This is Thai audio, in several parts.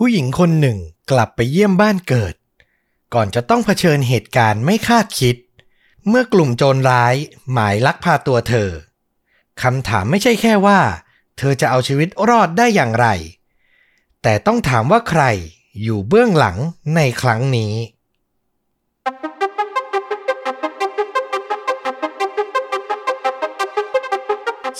ผู้หญิงคนหนึ่งกลับไปเยี่ยมบ้านเกิด ก่อนจะต้องเผชิญเหตุการณ์ไม่คาดคิด เมื่อกลุ่มโจรร้ายหมายลักพาตัวเธอคำถามไม่ใช่แค่ว่า เธอจะเอาชีวิตรอดได้อย่างไร แต่ต้องถามว่าใครอยู่เบื้องหลังในครั้งนี้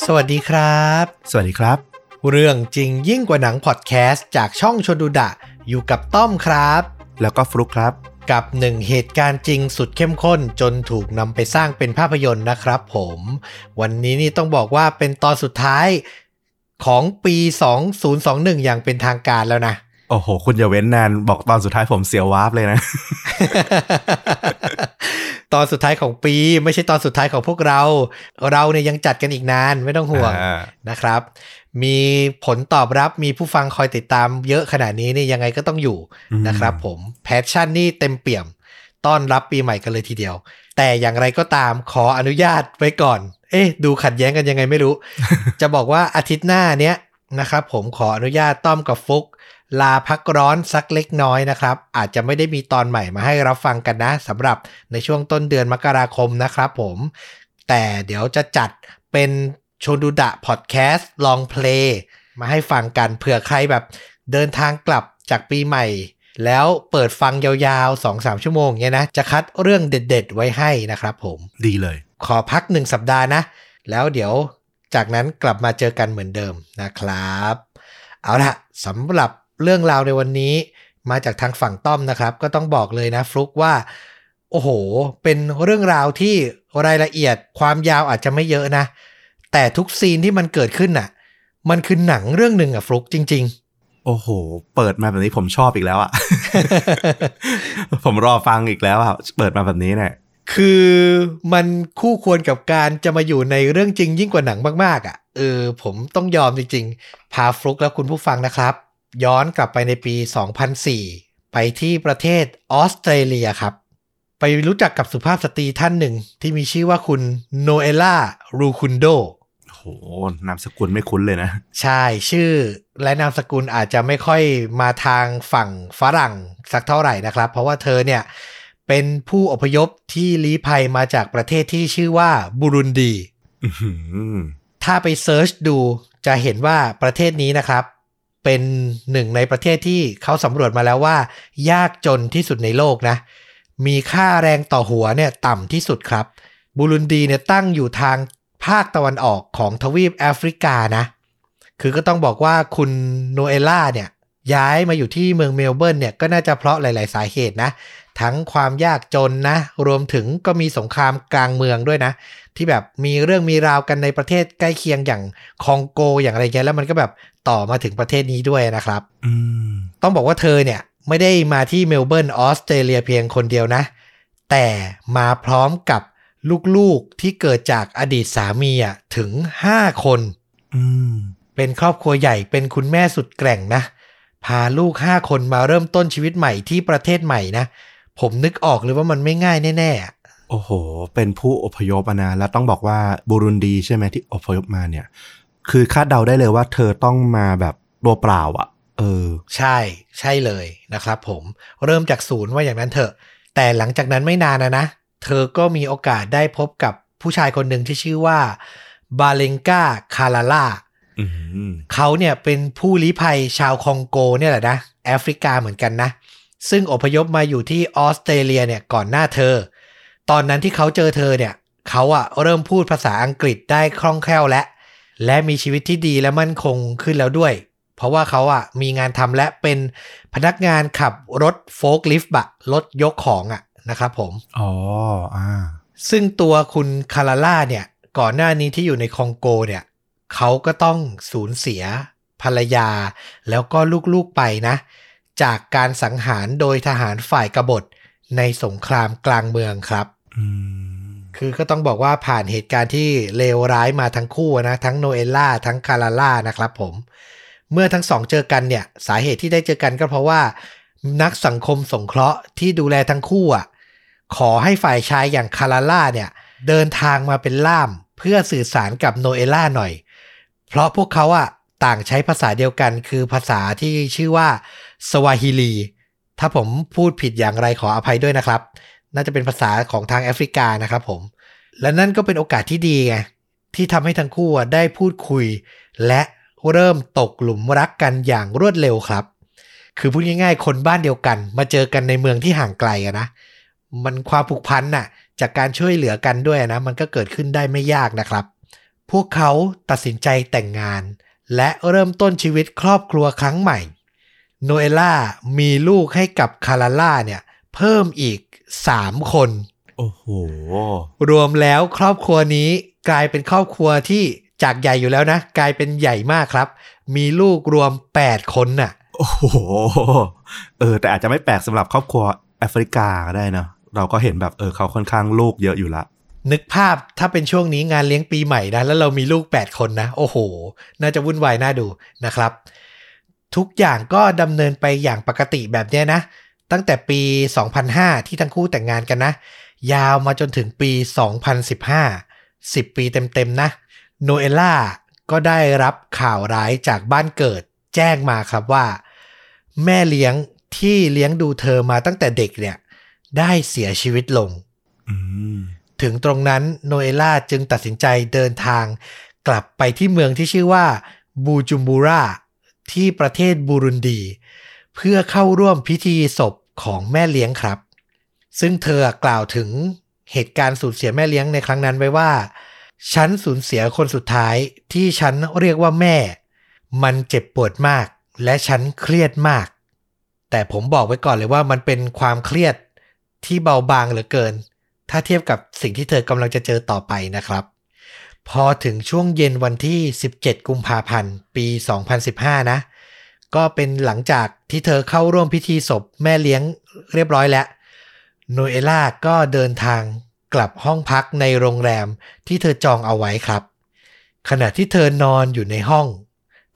สวัสดีครับ สวัสดีครับ เรื่องจริงยิ่งกว่าหนังพอดแคสต์จากช่องชนดูดะ อยู่กับต้อมครับ แล้วก็ฟลุกครับ กับหนึ่งเหตุการณ์จริงสุดเข้มข้นจนถูกนำไปสร้างเป็นภาพยนตร์นะครับผม วันนี้นี่ต้องบอกว่าเป็นตอนสุดท้ายของปี 2021 อย่างเป็นทางการแล้วนะ โอ้โห คุณอย่าเว้นนาน บอกตอนสุดท้ายผมเสียววาร์ปเลยนะ ตอนสุดท้ายของปีไม่ใช่ตอนสุดท้ายของพวกเรา เราเนี่ยยังจัดกันอีกนานไม่ต้องห่วงอ่านะครับ มีผลตอบรับมีผู้ฟังคอยติดตามเยอะขนาดนี้นี่ยังไงก็ต้องอยู่อืมนะครับผมแพชชั่นนี่เต็มเปี่ยม ต้อนรับปีใหม่กันเลยทีเดียว แต่อย่างไรก็ตามขออนุญาตไว้ก่อน เอ๊ะ ดูขัดแย้งกันยังไงไม่รู้ จะบอกว่าอาทิตย์หน้าเนี้ยนะครับผมขออนุญาตต้อมกับฟุก ลาพักร้อนสักเล็กน้อยนะครับ อาจจะไม่ได้มีตอนใหม่มาให้รับฟังกันนะสำหรับในช่วงต้นเดือนมกราคมนะครับผม แต่เดี๋ยวจะจัดเป็น โชดูดะพอดแคสต์ลองเพลงมาให้ฟังกันเผื่อใครแบบเดินทางกลับจากปีใหม่ แล้วเปิดฟังยาวๆ 2-3 ชั่วโมงเนี่ยนะ จะคัดเรื่องเด็ดๆ ไว้ให้นะครับผมดีเลย ขอพักหนึ่งสัปดาห์นะ แล้วเดี๋ยวจากนั้นกลับมาเจอกันเหมือนเดิมนะครับ เอาละสำหรับเรื่องราวในวันนี้ มาจากทางฝั่งต้อมนะครับ ก็ต้องบอกเลยนะฟลุกว่า โอ้โห เป็นเรื่องราวที่รายละเอียดความยาวอาจจะไม่เยอะนะ แต่ทุกซีนที่มันเกิดขึ้นน่ะ มันคือหนังเรื่องหนึ่งอะฟลุกจริงโอ้โห เปิดมาแบบนี้ผมชอบอีกแล้วอะผมรอฟังอีกแล้วอะเปิดมาแบบนี้เนี่ยๆคือมันคู่ควรกับการจะมาอยู่ในเรื่องจริงยิ่งกว่าหนังมากๆอะ่ะเออผมต้องยอมจริง ๆ พาฟลุกและคุณผู้ฟังนะครับ ย้อนกลับไปในปี 2004 ไปที่ประเทศออสเตรเลียครับ ไปรู้จักกับสุภาพสตรีท่านหนึ่งที่มีชื่อว่าคุณโนเอล่ารูคุนโด โอ้โหนามสกุลไม่คุ้นเลยนะ ใช่ชื่อและนามสกุลอาจจะไม่ค่อยมาทางฝั่งฝรั่งสักเท่าไหร่นะครับ เพราะว่าเธอเนี่ยเป็นผู้อพยพที่ลี้ภัยมาจากประเทศที่ชื่อว่าบุรุนดีอื้อหือถ้าไป search ดูจะเห็นว่าประเทศนี้นะครับ เป็นหนึ่งในประเทศที่เขาสำรวจมาแล้วว่า ยากจนที่สุดในโลกนะ มีค่าแรงต่อหัวเนี่ยต่ำที่สุดครับบุรุนดีเนี่ยตั้งอยู่ทาง ภาคตะวันออกของทวีปแอฟริกานะ คือก็ต้องบอกว่าคุณโนเอล่าเนี่ยย้ายมาอยู่ที่เมืองเมลเบิร์นเนี่ยก็น่าจะเพราะหลาย ๆ สาเหตุนะ ทั้งความยากจนนะ รวมถึงก็มีสงครามกลางเมืองด้วยนะ ที่แบบมีเรื่องมีราวกันในประเทศใกล้เคียงอย่างคองโกอย่างอะไรเงี้ยแล้วมันก็แบบต่อมาถึงประเทศนี้ด้วยนะครับอืมต้องบอกว่าเธอเนี่ยไม่ได้มาที่เมลเบิร์นออสเตรเลียเพียงคนเดียวนะ แต่มาพร้อมกับ ลูกๆที่เกิดจากอดีตสามีอะถึง5คนอืมเป็นครอบครัวใหญ่เป็นคุณแม่สุดแกร่งนะ พาลูก5คนมาเริ่มต้นชีวิตใหม่ที่ประเทศใหม่นะ ผมนึกออกเลยว่ามันไม่ง่ายแน่ๆอะโอ้โห เป็นผู้อพยพอะนะ แล้วต้องบอกว่าบูรุนดีใช่ไหมที่อพยพมาเนี่ย คือคาดเดาได้เลยว่าเธอต้องมาแบบตัวเปล่าอะ เออ ใช่ ใช่เลยนะครับผม เริ่มจากศูนย์ว่าอย่างนั้นเถอะ แต่หลังจากนั้นไม่นานนะนะ เธอก็มีโอกาสได้พบกับผู้ชายคนหนึ่งที่ชื่อว่าบาเลงกาคาราล่าอืมเขาเนี่ยเป็นผู้ลี้ภัยชาวคองโกเนี่ยแหละนะแอฟริกาเหมือนกันนะ ซึ่งอพยพมาอยู่ที่ออสเตรเลียเนี่ยก่อนหน้าเธอ ตอนนั้นที่เขาเจอเธอเนี่ย เขาอะเริ่มพูดภาษาอังกฤษได้คล่องแคล่วและ และมีชีวิตที่ดีและมั่นคงขึ้นแล้วด้วย เพราะว่าเขาอะมีงานทำและเป็นพนักงานขับรถโฟล์คลิฟต์บะรถยกของอะ นะครับผม อ๋อ อ่า ซึ่งตัวคุณคาราล่าเนี่ย ก่อนหน้านี้ที่อยู่ในคองโกเนี่ย เขาก็ต้องสูญเสียภรรยา แล้วก็ลูกๆไปนะ จากการสังหารโดยทหารฝ่ายกบฏในสงครามกลางเมืองครับอืมคือก็ต้องบอกว่าผ่านเหตุการณ์ที่เลวร้ายมาทั้งคู่นะ ทั้งโนเอลล่า ทั้งคาราล่านะครับผม เมื่อทั้งสองเจอกันเนี่ย สาเหตุที่ได้เจอกันก็เพราะว่า นักสังคมสงเคราะห์ที่ดูแลทั้งคู่อะ ขอให้ฝ่ายชายอย่างคาราล่าเนี่ย เดินทางมาเป็นล่ามเพื่อสื่อสารกับโนเอล่าหน่อย เพราะพวกเขาอะต่างใช้ภาษาเดียวกันคือภาษาที่ชื่อว่าสวาฮิลี ถ้าผมพูดผิดอย่างไรขออภัยด้วยนะครับ น่าจะเป็นภาษาของทางแอฟริกานะครับผม และนั่นก็เป็นโอกาสที่ดีไงที่ทำให้ทั้งคู่ได้พูดคุย และเริ่มตกหลุมรักกันอย่างรวดเร็วครับ คือพูดง่ายๆ คนบ้านเดียวกัน มาเจอกันในเมืองที่ห่างไกลนะ มันความผูกพันน่ะจากการช่วยเหลือกันด้วยนะ มันก็เกิดขึ้นได้ไม่ยากนะครับ พวกเขาตัดสินใจแต่งงาน และเริ่มต้นชีวิตครอบครัวครั้งใหม่โนเอล่ามีลูกให้กับคาราล่าเนี่ย เพิ่มอีก 3 คน โอ้โห รวมแล้วครอบครัวนี้กลายเป็นครอบครัวที่จากใหญ่อยู่แล้วนะ กลายเป็นใหญ่มากครับ มีลูกรวม 8 คนน่ะ โอ้โห เออ แต่อาจจะไม่แปลกสำหรับครอบครัวแอฟริกาก็ได้เนอะ เราก็เห็นแบบเออเขาค่อนข้างลูกเยอะอยู่ละ นึกภาพถ้าเป็นช่วงนี้งานเลี้ยงปีใหม่นะ แล้วเรามีลูก 8 คนนะ โอ้โห น่าจะวุ่นวายน่าดูนะครับ ทุกอย่างก็ดำเนินไปอย่างปกติแบบเนี้ยนะ ตั้งแต่ปี 2005 ที่ทั้งคู่แต่งงานกันนะ ยาวมาจนถึงปี 2015 10 ปีเต็มๆนะโนเอล่าก็ได้รับข่าวร้ายจากบ้านเกิดแจ้งมาครับว่า แม่เลี้ยงที่เลี้ยงดูเธอมาตั้งแต่เด็กเนี่ย ได้เสียชีวิตลงอืมถึงตรงนั้นโนเอล่าจึงตัดสินใจเดินทาง กลับไปที่เมืองที่ชื่อว่าบูจุมบูราที่ประเทศบูรุนดี เพื่อเข้าร่วมพิธีศพของแม่เลี้ยงครับ ซึ่งเธอกล่าวถึงเหตุการณ์สูญเสียแม่เลี้ยงในครั้งนั้นไว้ว่า ฉันสูญเสียคนสุดท้ายที่ฉันเรียกว่าแม่ มันเจ็บปวดมาก และฉันเครียดมาก แต่ผมบอกไว้ก่อนเลยว่ามันเป็นความเครียด ที่เบาบางเหลือเกิน ถ้าเทียบกับสิ่งที่เธอกำลังจะเจอต่อไปนะครับ พอถึงช่วงเย็นวันที่ 17 กุมภาพันธ์ ปี 2015 นะ ก็เป็นหลังจากที่เธอเข้าร่วมพิธีศพแม่เลี้ยงเรียบร้อยแล้วโนเอล่าก็เดินทางกลับห้องพักในโรงแรมที่เธอจองเอาไว้ครับ ขณะที่เธอนอนอยู่ในห้อง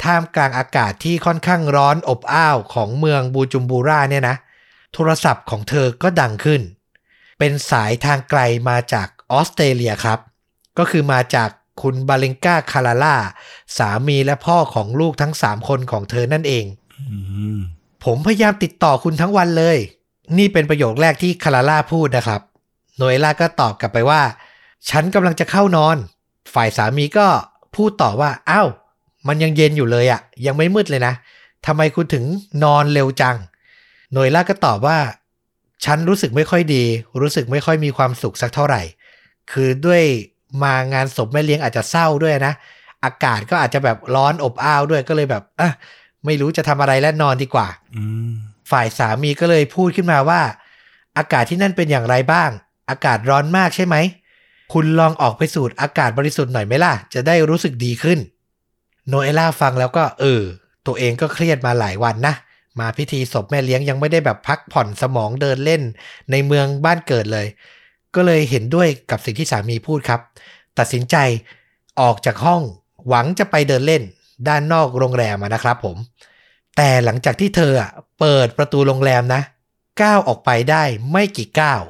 ท่ามกลางอากาศที่ค่อนข้างร้อนอบอ้าวของเมืองบูจุมบูราเนี่ยนะโท รศัพท์ของเธอก็ดังขึ้น เป็นสายทางไกลมาจากออสเตรเลียครับ ก็คือมาจากคุณบาเลงกาคาราล่า สามีและพ่อของลูกทั้ง3คนของเธอนั่นเอง ผมพยายามติดต่อคุณทั้งวันเลย นี่เป็นประโยคแรกที่คาราล่าพูดนะครับโนเอล่าก็ตอบกลับไปว่า ฉันกำลังจะเข้านอน ฝ่ายสามีก็พูดต่อว่าอ้าว มันยังเย็นอยู่เลยอะ่ะ ยังไม่มืดเลยนะทำไมคุณถึงนอนเร็วจัง โนเอล่าก็ตอบว่า ฉันรู้สึกไม่ค่อยดี รู้สึกไม่ค่อยมีความสุขสักเท่าไหร่ คือด้วยมางานศพแม่เลี้ยงอาจจะเศร้าด้วยนะ อากาศก็อาจจะแบบร้อนอบอ้าวด้วยก็เลยแบบอะไม่รู้จะทำอะไรและนอนดีกว่าอืมฝ่ายสามีก็เลยพูดขึ้นมาว่า อากาศที่นั่นเป็นอย่างไรบ้าง อากาศร้อนมากใช่ไหม คุณลองออกไปสูดอากาศบริสุทธิ์หน่อยไหมล่ะ จะได้รู้สึกดีขึ้น โนเอล่าฟังแล้วก็เออ ตัวเองก็เครียดมาหลายวันนะ มาพิธีศพแม่เลี้ยงยังไม่ได้แบบพักผ่อนสมองเดินเล่น ในเมืองบ้านเกิดเลย ก็เลยเห็นด้วยกับสิ่งที่สามีพูดครับ ตัดสินใจออกจากห้องหวังจะไปเดินเล่น ด้านนอกโรงแรมอะนะครับผม แต่หลังจากที่เธออะเปิดประตูโรงแรมนะก้าวออกไปได้ไม่กี่ก้าว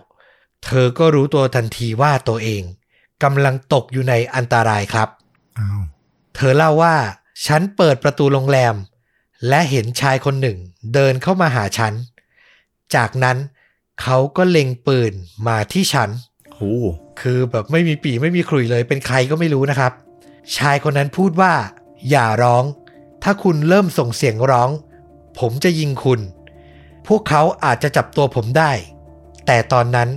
เธอก็รู้ตัวทันทีว่าตัวเองกำลังตกอยู่ในอันตรายครับอ้าวเธอเล่าว่า ฉันเปิดประตูโรงแรม และเห็นชายคนหนึ่งเดินเข้ามาหาฉัน จากนั้นเขาก็เล็งปืนมาที่ฉันโหคือแบบไม่มีปีไม่มีขลุ่ยเลย เป็นใครก็ไม่รู้นะครับ ชายคนนั้นพูดว่า อย่าร้อง ถ้าคุณเริ่มส่งเสียงร้อง ผมจะยิงคุณ พวกเขาอาจจะจับตัวผมได้ แต่ตอนนั้น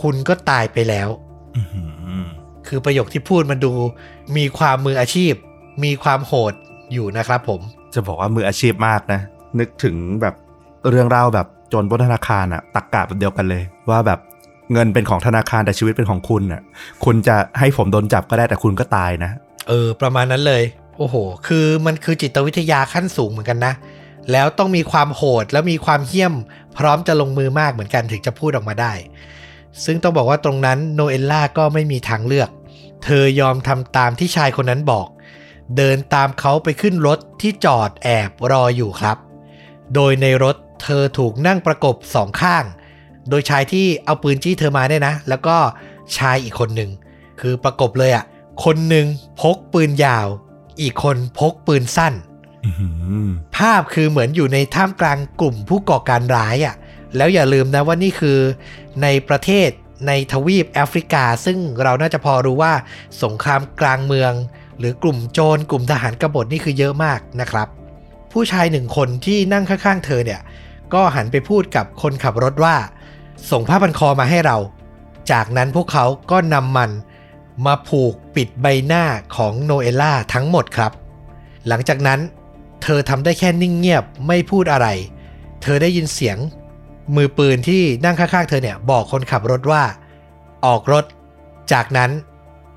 คุณก็ตายไปแล้วคือประโยคที่พูดมันดู มีความมืออาชีพ มีความโหดอยู่นะครับผม จะบอกว่ามืออาชีพมากนะ นึกถึงแบบเรื่องเล่าแบบจรปล้นธนาคารอะตักกะแบบเดียวกันเลย ว่าแบบเงินเป็นของธนาคารแต่ชีวิตเป็นของคุณอะคุณจะให้ผมโดนจับก็ได้แต่คุณก็ตายนะ เออ ประมาณนั้นเลย โอ้โห คือมันคือจิตวิทยาขั้นสูงเหมือนกันนะ แล้วต้องมีความโหดแล้วมีความเหี้ยม พร้อมจะลงมือมากเหมือนกันถึงจะพูดออกมาได้ ซึ่งต้องบอกว่าตรงนั้นโนเอลล่าก็ไม่มีทางเลือก เธอยอมทำตามที่ชายคนนั้นบอก เดินตามเขาไปขึ้นรถที่จอดแอบรออยู่ครับ โดยในรถเธอถูกนั่งประกบสองข้าง โดยชายที่เอาปืนจี้เธอมาเนี่ยนะ แล้วก็ชายอีกคนหนึ่ง คือประกบเลยอะ่ะ คนหนึ่งพกปืนยาว อีกคนพกปืนสั้น ภาพคือเหมือนอยู่ในท่ามกลางกลุ่มผู้ก่อการร้ายอะ่ะ แล้วอย่าลืมนะว่านี่คือในประเทศในทวีปแอฟริกา ซึ่งเราน่าจะพอรู้ว่าสงครามกลางเมือง หรือกลุ่มโจรกลุ่มทหารกบฏนี่คือเยอะมากนะครับ ผู้ชายหนึ่งคนที่นั่งข้างๆ เธอเนี่ยก็หันไปพูดกับคนขับรถว่า ส่งผ้าพันคอมาให้เรา จากนั้นพวกเขาก็นำมันมาผูกปิดใบหน้าของโนเอล่าทั้งหมดครับ หลังจากนั้น เธอทำได้แค่นิ่งเงียบไม่พูดอะไร เธอได้ยินเสียง มือปืนที่นั่งข้างๆ เธอเนี่ยบอกคนขับรถว่า ออกรถ จากนั้น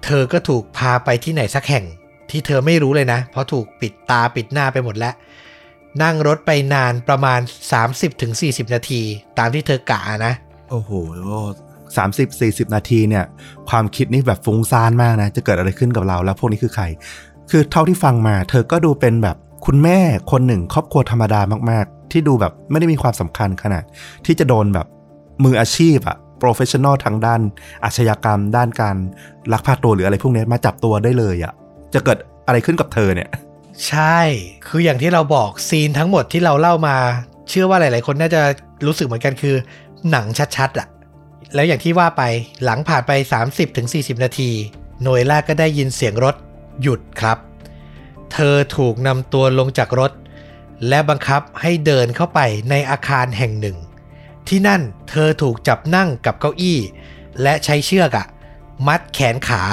เธอก็ถูกพาไปที่ไหนสักแห่ง ที่เธอไม่รู้เลยนะ เพราะถูกปิดตาปิดหน้าไปหมดแล้ว นั่งรถไปนานประมาณ 30-40 นาที ตามที่เธอกะนะ โอ้โหสามสิบสี่สิบนาทีเนี่ย ความคิดนี่แบบฟุ้งซ่านมากนะ จะเกิดอะไรขึ้นกับเราแล้วพวกนี้คือใคร คือเท่าที่ฟังมา เธอก็ดูเป็นแบบคุณแม่คนหนึ่ง ครอบครัวธรรมดามากๆ ที่ดูแบบไม่ได้มีความสำคัญขนาด ที่จะโดนแบบมืออาชีพอะ professional ทางด้านอาชญากรรม ด้านการลักพาตัวหรืออะไรพวกนี้มาจับตัวได้เลยอะจะเกิดอะไรขึ้นกับเธอเนี่ย ใช่ คืออย่างที่เราบอก scene ทั้งหมดที่เราเล่ามา เชื่อว่าหลาย ๆ คนน่าจะรู้สึกเหมือนกันคือ หนังชัด ๆอะแล้วอย่างที่ว่าไปหลังผ่านไป 30-40 นาทีโนเอล่าก็ได้ยินเสียงรถหยุดครับ เธอถูกนำตัวลงจากรถ และบังคับให้เดินเข้าไปในอาคารแห่งหนึ่ง ที่นั่นเธอถูกจับนั่งกับเก้าอี้ และใช้เชือกอะมัดแขนขา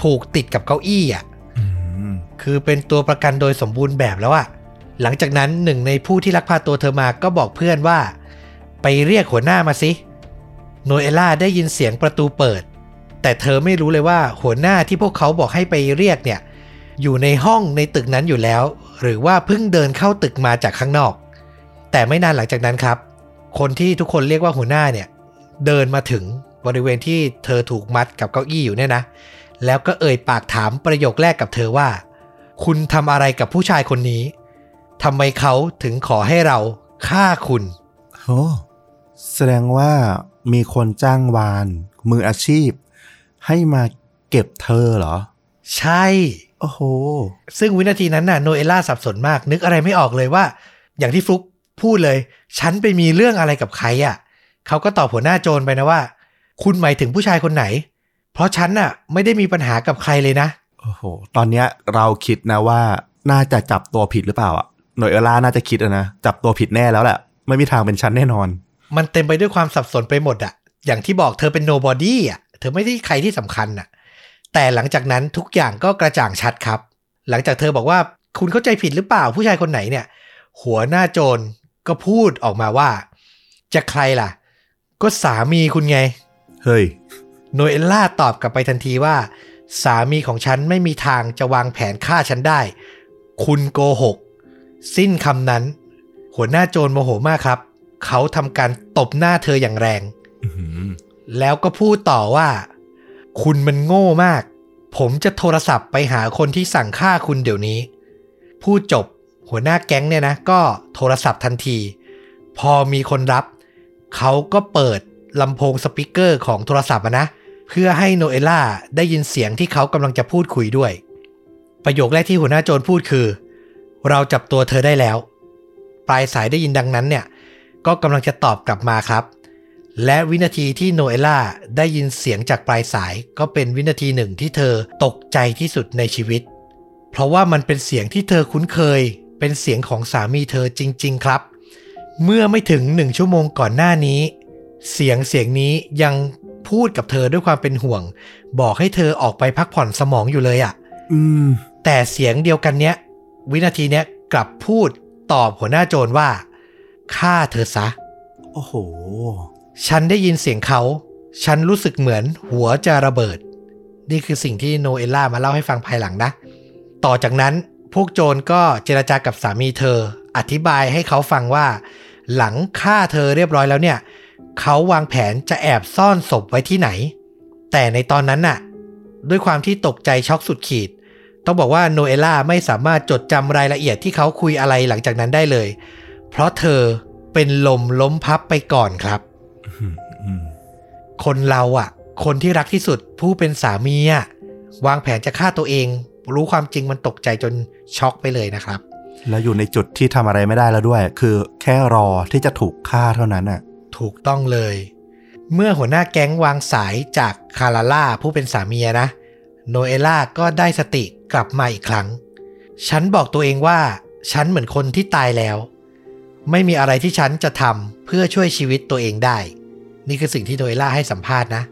ผูกติดกับเก้าอี้อะอืมคือเป็นตัวประกันโดยสมบูรณ์แบบแล้วอะหลังจากนั้นหนึ่งในผู้ที่ลักพาตัวเธอมาก็บอกเพื่อนว่า ไปเรียกหัวหน้ามาสิโนเอล่าได้ยินเสียงประตูเปิด แต่เธอไม่รู้เลยว่าหัวหน้าที่พวกเขาบอกให้ไปเรียกเนี่ย อยู่ในห้องในตึกนั้นอยู่แล้ว หรือว่าเพิ่งเดินเข้าตึกมาจากข้างนอก แต่ไม่นานหลังจากนั้นครับ คนที่ทุกคนเรียกว่าหัวหน้าเนี่ย เดินมาถึงบริเวณที่เธอถูกมัดกับเก้าอี้อยู่เนี่ยนะ แล้วก็เอ่ยปากถามประโยคแรกกับเธอว่า คุณทำอะไรกับผู้ชายคนนี้ทำไมเขาถึงขอให้เราฆ่าคุณโอ้แสดงว่ามีคนจ้างวาน มืออาชีพ ให้มาเก็บเธอเหรอ ใช่ โอ้โห ซึ่งวินาทีนั้นน่ะโนเอล่าสับสนมาก นึกอะไรไม่ออกเลยว่า อย่างที่ฟลุก พูดเลย ฉันไปมีเรื่องอะไรกับใครอะ่ะเขาก็ตอบหัวหน้าโจรไปนะว่า คุณหมายถึงผู้ชายคนไหน เพราะฉันน่ะ ไม่ได้มีปัญหากับใครเลยนะโอ้โหตอนเนี้ยเราคิดนะว่าน่าจะจับตัวผิดหรือเปล่าอะหน่วยเอล่าน่าจะคิดอะนะจับตัวผิดแน่แล้วแหละไม่มีทางเป็นชั้นแน่นอน มันเต็มไปด้วยความสับสนไปหมดอะอย่างที่บอกเธอเป็น nobody อะเธอไม่ได้ใครที่สำคัญอะแต่หลังจากนั้นทุกอย่างก็กระจ่างชัดครับ หลังจากเธอบอกว่าคุณเข้าใจผิดหรือเปล่าผู้ชายคนไหนเนี่ย หัวหน้าโจร ก็พูดออกมาว่า จะใครล่ะ ก็สามีคุณไง เฮ้ย โนเอลล่าตอบกลับไปทันทีว่า สามีของฉันไม่มีทางจะวางแผนฆ่าฉันได้ คุณโกหก สิ้นคำนั้น หัวหน้าโจรโมโหมากครับ เขาทำการตบหน้าเธออย่างแรงอื้อหือแล้วก็พูดต่อว่า คุณมันโง่มาก ผมจะโทรศัพท์ไปหาคนที่สั่งฆ่าคุณเดี๋ยวนี้ พูดจบ หัวหน้าแก๊งเนี่ยนะก็โทรศัพท์ทันที พอมีคนรับ เขาก็เปิดลำโพงสปีกเกอร์ของโทรศัพท์นะ เพื่อให้โนเอล่าได้ยินเสียงที่เขากำลังจะพูดคุยด้วย ประโยคแรกที่หัวหน้าโจรพูดคือ เราจับตัวเธอได้แล้ว ปลายสายได้ยินดังนั้นเนี่ย ก็กำลังจะตอบกลับมาครับ และวินาทีที่โนเอล่าได้ยินเสียงจากปลายสายก็เป็นวินาทีหนึ่งที่เธอตกใจที่สุดในชีวิต เพราะว่ามันเป็นเสียงที่เธอคุ้นเคย เป็นเสียงของสามีเธอจริง ๆ ครับ เมื่อไม่ถึงหนึ่งชั่วโมงก่อนหน้านี้ เสียงเสียงนี้ยังพูดกับเธอด้วยความเป็นห่วง บอกให้เธอออกไปพักผ่อนสมองอยู่เลยอะอืมแต่เสียงเดียวกันเนี้ย วินาทีเนี้ยกลับพูดตอบหัวหน้าโจรว่าฆ่าเธอซะ โอ้โห ฉันได้ยินเสียงเขา ฉันรู้สึกเหมือนหัวจะระเบิด นี่คือสิ่งที่โนเอลล่ามาเล่าให้ฟังภายหลังนะ ต่อจากนั้น พวกโจรก็เจรจากับสามีเธอ อธิบายให้เขาฟังว่า หลังฆ่าเธอเรียบร้อยแล้วเนี่ย เขาวางแผนจะแอบซ่อนศพไว้ที่ไหน แต่ในตอนนั้นน่ะ ด้วยความที่ตกใจช็อกสุดขีด ต้องบอกว่าโนเอล่าไม่สามารถจดจำรายละเอียดที่เขาคุยอะไรหลังจากนั้นได้เลย เพราะเธอเป็นลมล้มพับไปก่อนครับ คนเราอะคนที่รักที่สุดผู้เป็นสามีอะวางแผนจะฆ่าตัวเอง รู้ความจริงมันตกใจจน ช็อกไปเลยนะครับ แล้วอยู่ในจุดที่ทำอะไรไม่ได้แล้วด้วย คือแค่รอที่จะถูกฆ่าเท่านั้นอะ ถูกต้องเลย เมื่อหัวหน้าแก๊งวางสายจากคาราล่าผู้เป็นสามีอะนะ โนเอล่าก็ได้สติกลับมาอีกครั้ง ฉันบอกตัวเองว่า ฉันเหมือนคนที่ตายแล้ว ไม่มีอะไรที่ฉันจะทำเพื่อช่วยชีวิตตัวเองได้ นี่คือสิ่งที่โนเอล่าให้สัมภาษณ์นะ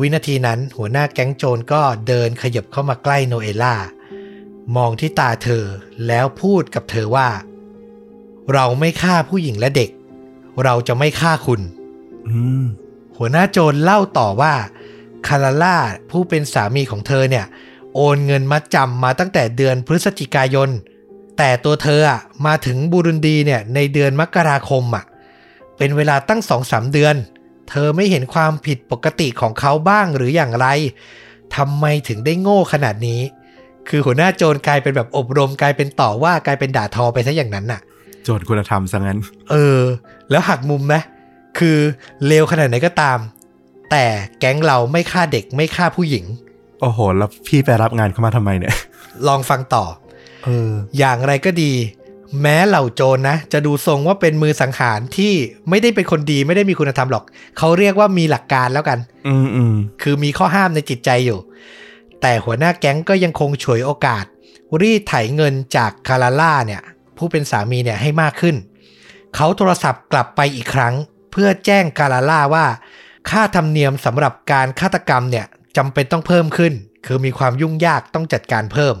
วินาทีนั้นหัวหน้าแก๊งโจรก็เดินขยับเข้ามาใกล้โนเอล่า มองที่ตาเธอแล้วพูดกับเธอว่า เราไม่ฆ่าผู้หญิงและเด็ก เราจะไม่ฆ่าคุณอืมหัวหน้าโจรเล่าต่อว่าคาราล่าผู้เป็นสามีของเธอเนี่ย โอนเงินมาจำมาตั้งแต่เดือนพฤศจิกายน แต่ตัวเธออะมาถึงบูรุนดีเนี่ยในเดือนมกราคมอะเป็นเวลาตั้งสองสามเดือน เธอไม่เห็นความผิดปกติของเขาบ้างหรืออย่างไรทำไมถึงได้โง่ขนาดนี้ คือหัวหน้าโจรกลายเป็นแบบอบรมกลายเป็นต่อว่ากลายเป็นด่าทอไปซะอย่างนั้นน่ะ โจทย์คุณธรรมซะงั้น เออ แล้วหักมุมนะคือเลวขนาดไหนก็ตาม แต่แก๊งเราไม่ฆ่าเด็กไม่ฆ่าผู้หญิง โอ้โห แล้วพี่ไปรับงานเข้ามาทำไมเนี่ย ลองฟังต่อเอออย่างไรก็ดี แม้เหล่าโจรนะจะดูทรงว่าเป็นมือสังหารที่ไม่ได้เป็นคนดีไม่ได้มีคุณธรรมหรอก เขาเรียกว่ามีหลักการแล้วกัน อืมอืมคือมีข้อห้ามในจิตใจอยู่ แต่หัวหน้าแก๊งก็ยังคงฉวยโอกาส รีดไถเงินจากคาราล่าเนี่ยผู้เป็นสามีเนี่ยให้มากขึ้น เขาโทรศัพท์กลับไปอีกครั้ง เพื่อแจ้งคาราล่าว่า ค่าธรรมเนียมสำหรับการฆาตกรรมเนี่ยจำเป็นต้องเพิ่มขึ้น คือมีความยุ่งยากต้องจัดการเพิ่ม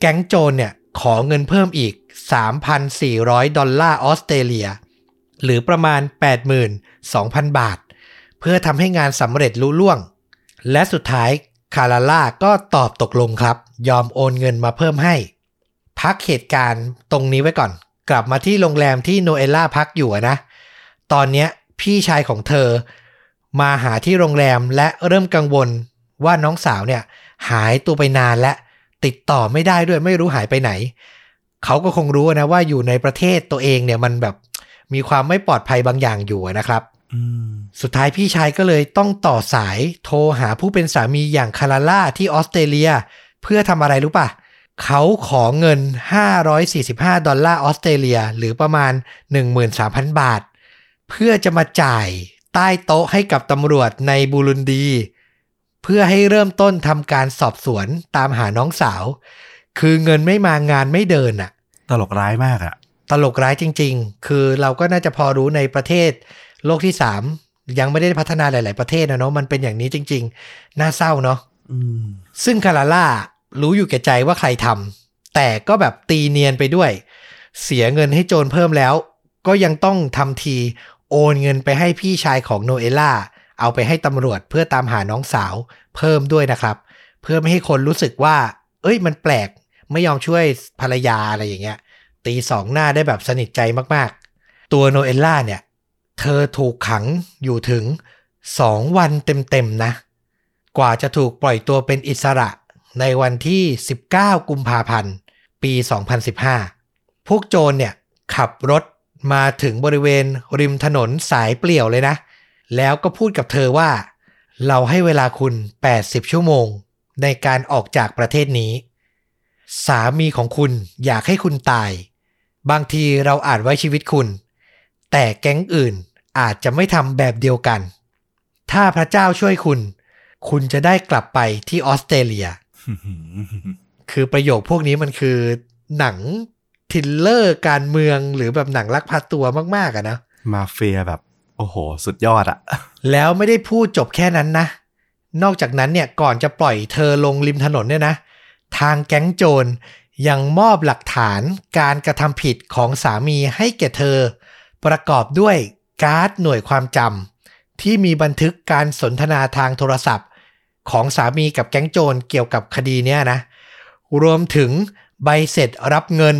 แก๊งโจรเนี่ยขอเงินเพิ่มอีก 3,400 ดอลลาร์ออสเตรเลีย หรือประมาณ 82,000 บาท เพื่อทำให้งานสำเร็จลุล่วง และสุดท้าย คาราล่าก็ตอบตกลงครับ ยอมโอนเงินมาเพิ่มให้ พักเหตุการณ์ตรงนี้ไว้ก่อน กลับมาที่โรงแรมที่โนเอล่าพักอยู่นะ ตอนนี้พี่ชายของเธอ มาหาที่โรงแรมและเริ่มกังวลว่าน้องสาวเนี่ย หายตัวไปนานและติดต่อไม่ได้ด้วยไม่รู้หายไปไหน เขาก็คงรู้นะว่าอยู่ในประเทศตัวเองเนี่ยมันแบบมีความไม่ปลอดภัยบางอย่างอยู่นะครับ สุดท้ายพี่ชายก็เลยต้องต่อสายโทรหาผู้เป็นสามีอย่างคาราล่าที่ออสเตรเลีย เพื่อทำอะไรรู้ปะเขาขอเงิน 545 ดอลลาร์ออสเตรเลีย หรือประมาณ 13,000 บาท เพื่อจะมาจ่ายใต้โต๊ะให้กับตำรวจในบูรุนดี เพื่อให้เริ่มต้นทำการสอบสวนตามหาน้องสาว คือเงินไม่มางานไม่เดินอะตลกร้ายมากอะตลกร้ายจริง ๆ คือเราก็น่าจะพอรู้ในประเทศ โลกที่3ยังไม่ได้พัฒนาหลาย ๆ ประเทศนะเนาะมันเป็นอย่างนี้จริง ๆ น่าเศร้าเนาะอืมซึ่งคาราล่ารู้อยู่แก่ใจว่าใครทำแต่ก็แบบตีเนียนไปด้วย เสียเงินให้โจรเพิ่มแล้ว ก็ยังต้องทำทีโอนเงินไปให้พี่ชายของโนเอล่า เอาไปให้ตำรวจเพื่อตามหาน้องสาวเพิ่มด้วยนะครับ เพื่อไม่ให้คนรู้สึกว่า เอ้ยมันแปลกไม่ยอมช่วยภรรยาอะไรอย่างเงี้ย ตีสองหน้าได้แบบสนิทใจมากๆ ตัวโนเอลล่าเนี่ย เธอถูกขังอยู่ถึงสองวันเต็มๆนะ กว่าจะถูกปล่อยตัวเป็นอิสระในวันที่ 19 กุมภาพันธ์ ปี 2015 พวกโจรเนี่ยขับรถมาถึงบริเวณริมถนนสายเปลี่ยวเลยนะ แล้วก็พูดกับเธอว่า เราให้เวลาคุณ 80 ชั่วโมง ในการออกจากประเทศนี้ สามีของคุณอยากให้คุณตาย บางทีเราอาจไว้ชีวิตคุณ แต่แก๊งอื่นอาจจะไม่ทำแบบเดียวกัน ถ้าพระเจ้าช่วยคุณ คุณจะได้กลับไปที่ออสเตรเลีย คือประโยคพวกนี้มันคือหนังทริลเลอร์การเมืองหรือแบบหนังลักพาตัวมากๆอะนะ มาเฟียแบบ โอ้โห สุดยอดอะแล้วไม่ได้พูดจบแค่นั้นนะ นอกจากนั้นเนี่ยก่อนจะปล่อยเธอลงริมถนนเนี่ยนะ ทางแก๊งโจรยังมอบหลักฐานการกระทำผิดของสามีให้แก่เธอ ประกอบด้วยการ์ดหน่วยความจำที่มีบันทึกการสนทนาทางโทรศัพท์ ของสามีกับแก๊งโจรเกี่ยวกับคดีเนี้ยนะ รวมถึงใบเสร็จรับเงิน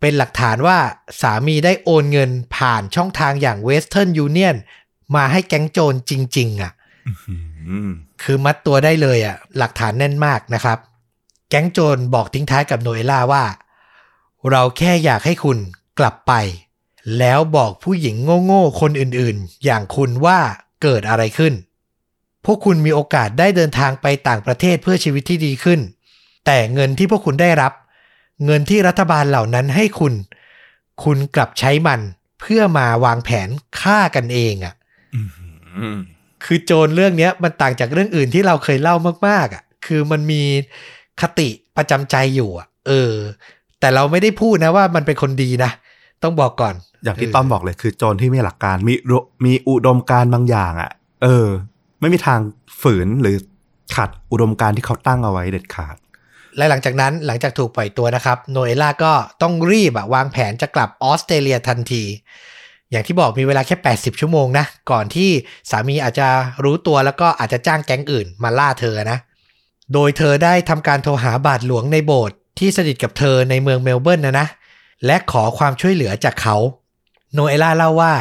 เป็นหลักฐานว่าสามีได้โอนเงินผ่านช่องทางอย่าง Western Union มาให้แก๊งโจรจริง ๆอะอืมคือมัดตัวได้เลยอะ หลักฐานแน่นมากนะครับ แก๊งโจรบอกทิ้งท้ายกับโนเอล่าว่า เราแค่อยากให้คุณกลับไป แล้วบอกผู้หญิงโง่ๆคนอื่นๆ อย่างคุณว่าเกิดอะไรขึ้น พวกคุณมีโอกาสได้เดินทางไปต่างประเทศเพื่อชีวิตที่ดีขึ้น แต่เงินที่พวกคุณได้รับ เงินที่รัฐบาลเหล่านั้นให้คุณ คุณกลับใช้มันเพื่อมาวางแผนฆ่ากันเองอะ่ะอืมคือโจรเรื่องเนี้ยมันต่างจากเรื่องอื่นที่เราเคยเล่ามากๆอะ่ะ คือมันมีคติประจำใจอยู่อะ เออ แต่เราไม่ได้พูดนะว่ามันเป็นคนดีนะ ต้องบอกก่อน อย่างที่เต้อมบอกเลยคือโจรที่มีหลักการมีรุมีอุดมการณ์บางอย่างอะ่ะ เออ ไม่มีทางฝืนหรือขัดอุดมการณ์ที่เขาตั้งเอาไว้เด็ดขาด และหลังจากนั้นหลังจากถูกปล่อยตัวนะครับ โนเอล่าก็ต้องรีบอะวางแผนจะกลับออสเตรเลียทันที อย่างที่บอกมีเวลาแค่ 80 ชั่วโมงนะ ก่อนที่สามีอาจจะรู้ตัวแล้วก็อาจจะจ้างแก๊งอื่นมาล่าเธอนะ โดยเธอได้ทำการโทรหาบาทหลวงในโบสถ์ที่สนิทกับเธอในเมืองเมลเบิร์นนะนะ และขอความช่วยเหลือจากเขา โนเอล่าเล่าว่า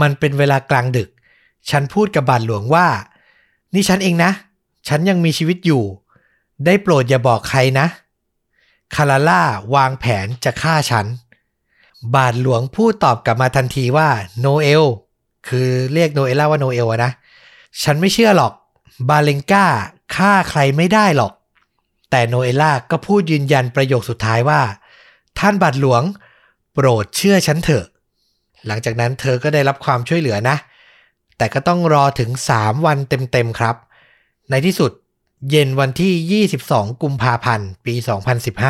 มันเป็นเวลากลางดึก ฉันพูดกับบาทหลวงว่า นี่ฉันเองนะ ฉันยังมีชีวิตอยู่ ได้โปรดอย่าบอกใครนะคาราล่าวางแผนจะฆ่าฉัน บาทหลวงพูดตอบกลับมาทันทีว่าโนเอล คือเรียกโนเอล่าว่าโนเอลนะ ฉันไม่เชื่อหรอก บาเลงก้าฆ่าใครไม่ได้หรอก แต่โนเอล่าก็พูดยืนยันประโยคสุดท้ายว่า ท่านบาทหลวง โปรดเชื่อฉันเถอะ หลังจากนั้นเธอก็ได้รับความช่วยเหลือนะ แต่ก็ต้องรอถึง 3 วันเต็มๆครับ ในที่สุดเย็นวันที่ 22 กุมภาพันธ์ ปี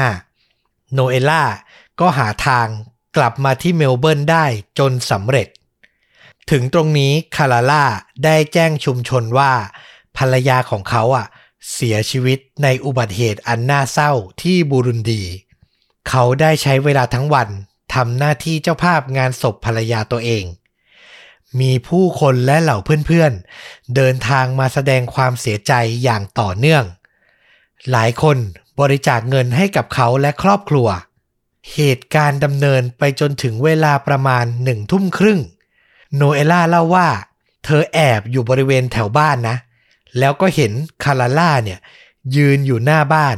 2015 โนเอล่าก็หาทางกลับมาที่เมลเบิร์นได้จนสำเร็จ ถึงตรงนี้คาราล่าได้แจ้งชุมชนว่า ภรรยาของเขาอะเสียชีวิตในอุบัติเหตุอันน่าเศร้าที่บูรุนดี เขาได้ใช้เวลาทั้งวันทำหน้าที่เจ้าภาพงานศพภรรยาตัวเอง มีผู้คนและเหล่าเพื่อนๆ เดินทางมาแสดงความเสียใจอย่างต่อเนื่อง หลายคนบริจาคเงินให้กับเขาและครอบครัว เหตุการณ์ดำเนินไปจนถึงเวลาประมาณหนึ่งทุ่มครึ่ง โนเอล่าเล่าว่า เธอแอบอยู่บริเวณแถวบ้านนะ แล้วก็เห็นคาราล่าเนี่ยยืนอยู่หน้าบ้าน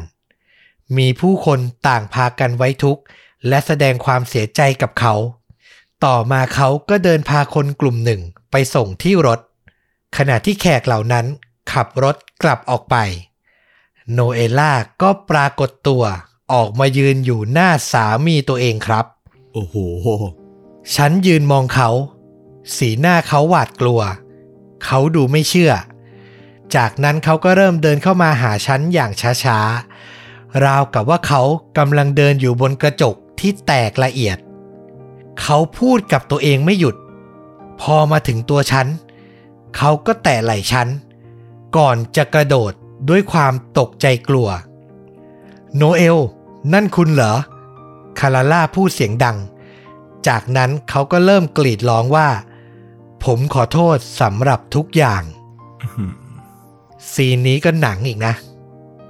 มีผู้คนต่างพากันไว้ทุกข์ และแสดงความเสียใจกับเขา ต่อมาเขาก็เดินพาคนกลุ่มหนึ่งไปส่งที่รถ ขณะที่แขกเหล่านั้นขับรถกลับออกไป โนเอล่าก็ปรากฏตัวออกมายืนอยู่หน้าสามีตัวเองครับ โอ้โห ฉันยืนมองเขา สีหน้าเขาหวาดกลัว เขาดูไม่เชื่อ จากนั้นเขาก็เริ่มเดินเข้ามาหาฉันอย่างช้าๆ ราวกับว่าเขากำลังเดินอยู่บนกระจกที่แตกละเอียด เขาพูดกับตัวเองไม่หยุด พอมาถึงตัวฉัน เขาก็แตะไหล่ฉัน ก่อนจะกระโดดด้วยความตกใจกลัว โนเอล นั่นคุณเหรอ คาราล่าพูดเสียงดัง จากนั้นเขาก็เริ่มกรีดร้องว่า ผมขอโทษสำหรับทุกอย่างซีนนี้ก็หนังอีกนะ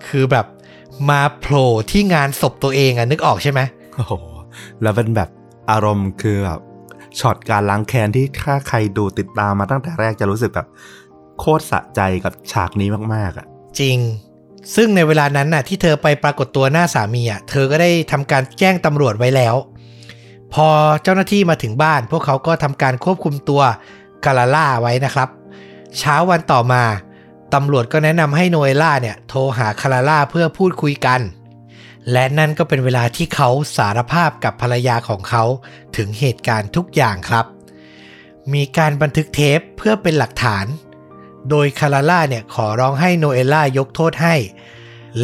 คือแบบ มาโผล่ที่งานศพตัวเองอะนึกออกใช่ไหมโอ้โห แล้วเป็นแบบอารมณ์คือแบบช็อตการล้างแค้นที่ถ้าใครดูติดตามมาตั้งแต่แรกจะรู้สึกแบบโคตรสะใจกับฉากนี้มากๆอะ จริง ซึ่งในเวลานั้นน่ะ ที่เธอไปปรากฏตัวหน้าสามีอะ เธอก็ได้ทำการแจ้งตำรวจไว้แล้ว พอเจ้าหน้าที่มาถึงบ้าน พวกเขาก็ทำการควบคุมตัวกาลาล่าไว้นะครับ เช้าวันต่อมา ตำรวจก็แนะนำให้โนเอล่าเนี่ยโทรหาคาราล่าเพื่อพูดคุยกัน และนั่นก็เป็นเวลาที่เขาสารภาพกับภรรยาของเขาถึงเหตุการณ์ทุกอย่างครับ มีการบันทึกเทปเพื่อเป็นหลักฐาน โดยคาราล่าเนี่ยขอร้องให้โนเอล่ายกโทษให้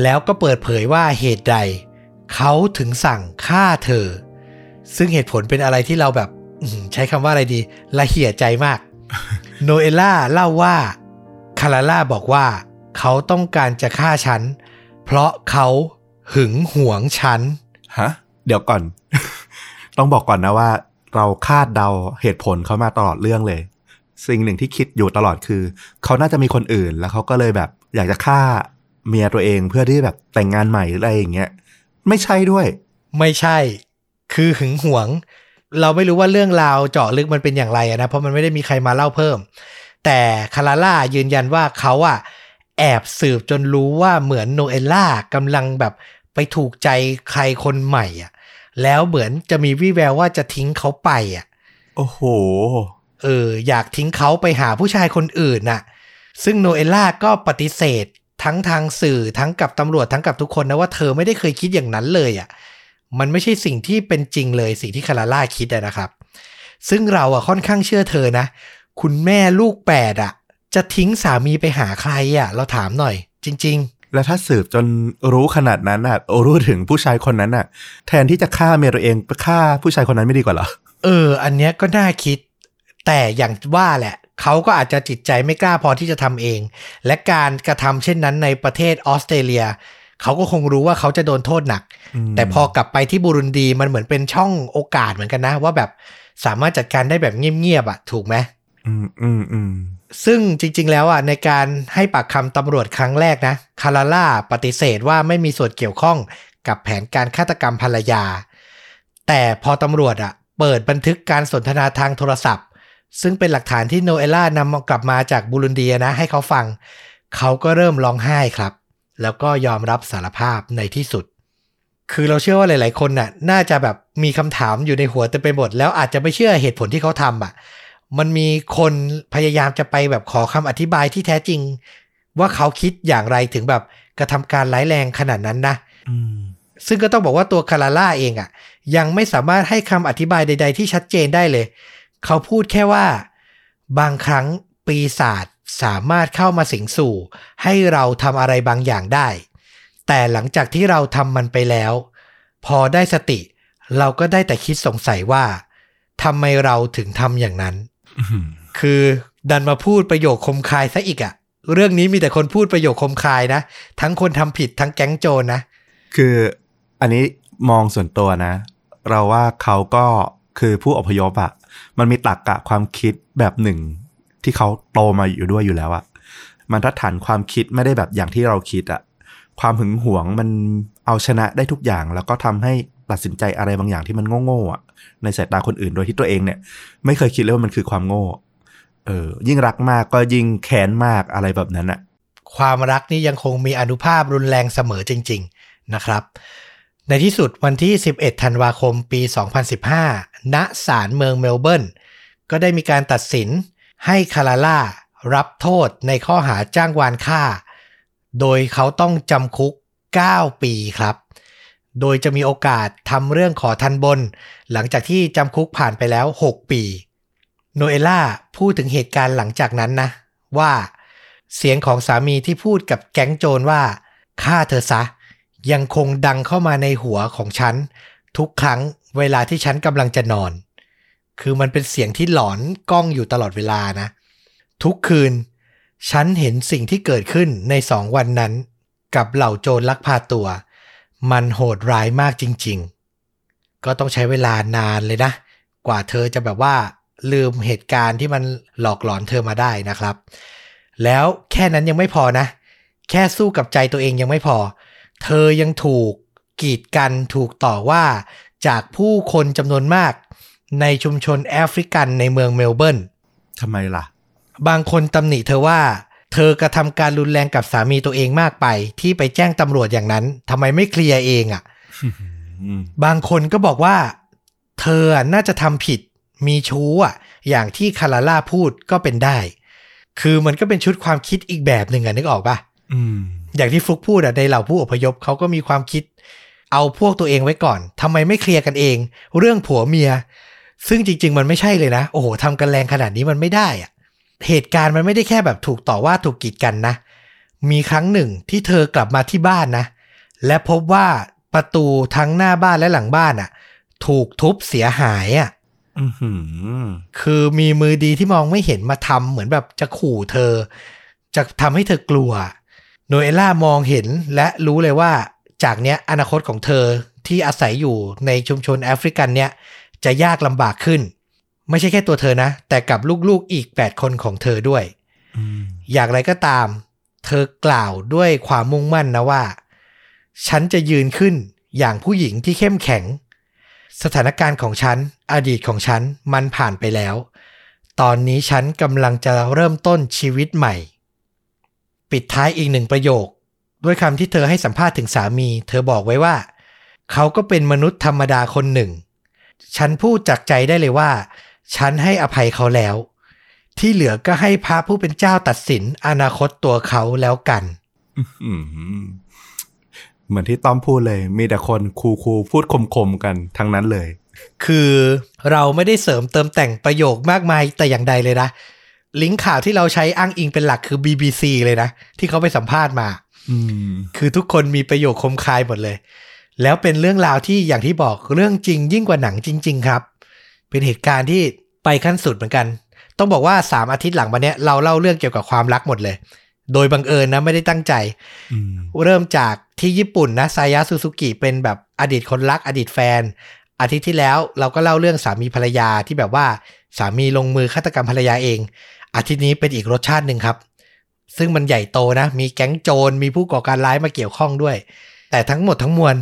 แล้วก็เปิดเผยว่าเหตุใด เขาถึงสั่งฆ่าเธอ ซึ่งเหตุผลเป็นอะไรที่เราแบบใช้คำว่าอะไรดีละเหี่ยใจมาก โนเอล่าเล่าว่า คาราล่าบอกว่า เขาต้องการจะฆ่าฉัน เพราะเขาหึงหวงฉัน ฮะ เดี๋ยวก่อน ต้องบอกก่อนนะว่า เราคาดเดาเหตุผลเขามาตลอดเรื่องเลย สิ่งหนึ่งที่คิดอยู่ตลอดคือ เขาน่าจะมีคนอื่น แล้วเขาก็เลยแบบ อยากจะฆ่าเมียตัวเองเพื่อที่แบบแต่งงานใหม่หรืออะไรอย่างเงี้ย ไม่ใช่ด้วย ไม่ใช่ คือหึงหวง เราไม่รู้ว่าเรื่องราวเจาะลึกมันเป็นอย่างไรอะนะ เพราะมันไม่ได้มีใครมาเล่าเพิ่ม แต่คาราล่ายืนยันว่าเขาอะแอบสืบจนรู้ว่าเหมือนโนเอล่ากำลังแบบไปถูกใจใครคนใหม่อะแล้วเหมือนจะมีวี่แววว่าจะทิ้งเขาไปอะโอ้โห เออ อยากทิ้งเขาไปหาผู้ชายคนอื่นน่ะ ซึ่งโนเอล่าก็ปฏิเสธทั้งทางสื่อทั้งกับตำรวจทั้งกับทุกคนนะว่าเธอไม่ได้เคยคิดอย่างนั้นเลยอะ่ะ มันไม่ใช่สิ่งที่เป็นจริงเลยสิ่งที่คาราล่าคิดอะนะครับ ซึ่งเราอะค่อนข้างเชื่อเธอนะ คุณแม่ลูกแปดอะจะทิ้งสามีไปหาใครอะเราถามหน่อย จริงแล้วถ้าสืบจนรู้ขนาดนั้นอะรู้ถึงผู้ชายคนนั้นอะแทนที่จะฆ่าเมียตัวเองไปฆ่าผู้ชายคนนั้นไม่ดีกว่าเหรอๆเออ อันเนี้ยก็น่าคิด แต่อย่างว่าแหละเขาก็อาจจะจิตใจไม่กล้าพอที่จะทำเอง และการกระทำเช่นนั้นในประเทศออสเตรเลียเขาก็คงรู้ว่าเขาจะโดนโทษหนักอืมแต่พอกลับไปที่บูรุนดีมันเหมือนเป็นช่องโอกาสเหมือนกันนะ ว่าแบบสามารถจัดการได้แบบเงียบๆอะถูกไหม อืมอืมอืมซึ่งจริง ๆ แล้วอะในการให้ปากคำตำรวจครั้งแรกนะคาราล่าปฏิเสธว่าไม่มีส่วนเกี่ยวข้องกับแผนการฆาตกรรมภรรยา แต่พอตำรวจอะเปิดบันทึกการสนทนาทางโทรศัพท์ ซึ่งเป็นหลักฐานที่โนเอล่านำกลับมาจากบูรุนเดียนะ ให้เขาฟัง เขาก็เริ่มร้องไห้ครับ แล้วก็ยอมรับสารภาพในที่สุด คือเราเชื่อว่าหลาย ๆ คนน่ะ น่าจะแบบมีคำถามอยู่ในหัวเต็มไปหมด แล้วอาจจะไม่เชื่อเหตุผลที่เขาทำอะ มันมีคนพยายามจะไปแบบขอคำอธิบายที่แท้จริง ว่าเขาคิดอย่างไรถึงแบบกระทำการร้ายแรงขนาดนั้นนะอืมซึ่งก็ต้องบอกว่าตัวคาราล่าเองอะ่ะ ยังไม่สามารถให้คำอธิบายใด ๆ ที่ชัดเจนได้เลย เขาพูดแค่ว่า บางครั้งปีศาจสามารถเข้ามาสิงสู่ ให้เราทำอะไรบางอย่างได้ แต่หลังจากที่เราทำมันไปแล้ว พอได้สติ เราก็ได้แต่คิดสงสัยว่าทำไมเราถึงทำอย่างนั้นอืม คือดันมาพูดประโยคคมคายซะอีกอะเรื่องนี้มีแต่คนพูดประโยคคมคายนะ ทั้งคนทำผิดทั้งแก๊งโจรนะคืออันนี้มองส่วนตัวนะ เราว่าเขาก็คือผู้อพยพอะมันมีตรรกกะความคิดแบบหนึ่ง ที่เขาโตมาอยู่ด้วยอยู่แล้วอะมันทัดฐานความคิดไม่ได้แบบอย่างที่เราคิดอะความหึงหวงมันเอาชนะได้ทุกอย่าง แล้วก็ทำให้ ตัดสินใจอะไรบางอย่างที่มันโง่ๆอะในสายตาคนอื่นโดยที่ตัวเองเนี่ย ไม่เคยคิดเลยว่ามันคือความโง่เออยิ่งรักมากก็ยิ่งแค้นมากอะไรแบบนั้นอะความรักนี่ยังคงมีอนุภาพรุนแรงเสมอจริง ๆนะครับ ในที่สุดวันที่ 11 ธันวาคมปี 2015 ณ ศาลเมืองเมลเบิร์น ก็ได้มีการตัดสินให้คาราล่ารับโทษในข้อหาจ้างวานฆ่า โดยเขาต้องจำคุก 9 ปีครับ โดยจะมีโอกาสทำเรื่องขอทันบน หลังจากที่จำคุกผ่านไปแล้ว 6 ปี โนเอล่าพูดถึงเหตุการณ์หลังจากนั้นนะ ว่าเสียงของสามีที่พูดกับแก๊งโจรว่าฆ่าเธอซะ ยังคงดังเข้ามาในหัวของฉัน ทุกครั้งเวลาที่ฉันกำลังจะนอน คือมันเป็นเสียงที่หลอนก้องอยู่ตลอดเวลานะ ทุกคืน ฉันเห็นสิ่งที่เกิดขึ้นในสองวันนั้น กับเหล่าโจรลักพาตัว มันโหดร้ายมากจริง ๆ ก็ต้องใช้เวลานานเลยนะ กว่าเธอจะแบบว่าลืมเหตุการณ์ที่มันหลอกหลอนเธอมาได้นะครับ แล้วแค่นั้นยังไม่พอนะ แค่สู้กับใจตัวเองยังไม่พอ เธอยังถูกกีดกันถูกต่อว่าจากผู้คนจำนวนมากในชุมชนแอฟริกันในเมืองเมลเบิร์นทำไมล่ะ บางคนตำหนิเธอว่า เธอกระทำการรุนแรงกับสามีตัวเองมากไป ที่ไปแจ้งตำรวจอย่างนั้นทำไมไม่เคลียร์เองอะ่ะอืมบางคนก็บอกว่า เธอน่าจะทำผิด มีชู้อะ อย่างที่คาราล่าพูดก็เป็นได้ คือมันก็เป็นชุดความคิดอีกแบบหนึ่งอะนึกออกปะอืมอย่างที่ฟลุกพูดอะในเหล่าผู้อพยพเขาก็มีความคิด เอาพวกตัวเองไว้ก่อนทำไมไม่เคลียร์กันเอง เรื่องผัวเมีย ซึ่งจริง ๆ มันไม่ใช่เลยนะ โอ้โหทำกันแรงขนาดนี้มันไม่ได้อะ เหตุการณ์มันไม่ได้แค่แบบถูกต่อว่าถูกกีดกันนะ มีครั้งหนึ่งที่เธอกลับมาที่บ้านนะ และพบว่าประตูทั้งหน้าบ้านและหลังบ้านอะถูกทุบเสียหายอะอือหือคือมีมือดีที่มองไม่เห็นมาทำเหมือนแบบจะขู่เธอ จะทำให้เธอกลัว โนเอล่ามองเห็นและรู้เลยว่าจากเนี้ยอนาคตของเธอที่อาศัยอยู่ในชุมชนแอฟริกันเนี้ยจะยากลำบากขึ้น ไม่ใช่แค่ตัวเธอนะ แต่กับลูกๆอีก 8 คนของเธอด้วยอืมอย่างไรก็ตาม เธอกล่าวด้วยความมุ่งมั่นนะว่า ฉันจะยืนขึ้นอย่างผู้หญิงที่เข้มแข็ง สถานการณ์ของฉัน อดีตของฉันมันผ่านไปแล้ว ตอนนี้ฉันกำลังจะเริ่มต้นชีวิตใหม่ ปิดท้ายอีกหนึ่งประโยค ด้วยคำที่เธอให้สัมภาษณ์ถึงสามี เธอบอกไว้ว่า เขาก็เป็นมนุษย์ธรรมดาคนหนึ่ง ฉันพูดจากใจได้เลยว่า ฉันให้อภัยเขาแล้ว ที่เหลือก็ให้พระผู้เป็นเจ้าตัดสินอนาคตตัวเขาแล้วกันอืมเหมือนที่ต้อมพูดเลย มีแต่คนคูคูๆพูดคมๆกันทั้งนั้นเลย คือเราไม่ได้เสริมเติมแต่งประโยคมากมายแต่อย่างใดเลยนะ ลิงก์ข่าวที่เราใช้อ้างอิงเป็นหลักคือ BBC เลยนะ ที่เขาไปสัมภาษณ์มาอืมคือทุกคนมีประโยคคมคายหมดเลย แล้วเป็นเรื่องราวที่อย่างที่บอกเรื่องจริงยิ่งกว่าหนังจริง ๆ ครับ เป็นเหตุการณ์ที่ไปขั้นสุดเหมือนกัน ต้องบอกว่า3อาทิตย์หลังมาเนี้ยเราเล่าเรื่องเกี่ยวกับความรักหมดเลย โดยบังเอิญนะไม่ได้ตั้งใจอืมเริ่มจากที่ญี่ปุ่นนะซายะซูซูกิเป็นแบบอดีตคนรักอดีตแฟน อาทิตย์ที่แล้วเราก็เล่าเรื่องสามีภรรยาที่แบบว่าสามีลงมือฆาตกรรมภรรยาเอง อาทิตย์นี้เป็นอีกรสชาติหนึ่งครับ ซึ่งมันใหญ่โตนะ มีแก๊งโจรมีผู้ก่อการร้ายมาเกี่ยวข้องด้วย แต่ทั้งหมดทั้งมวล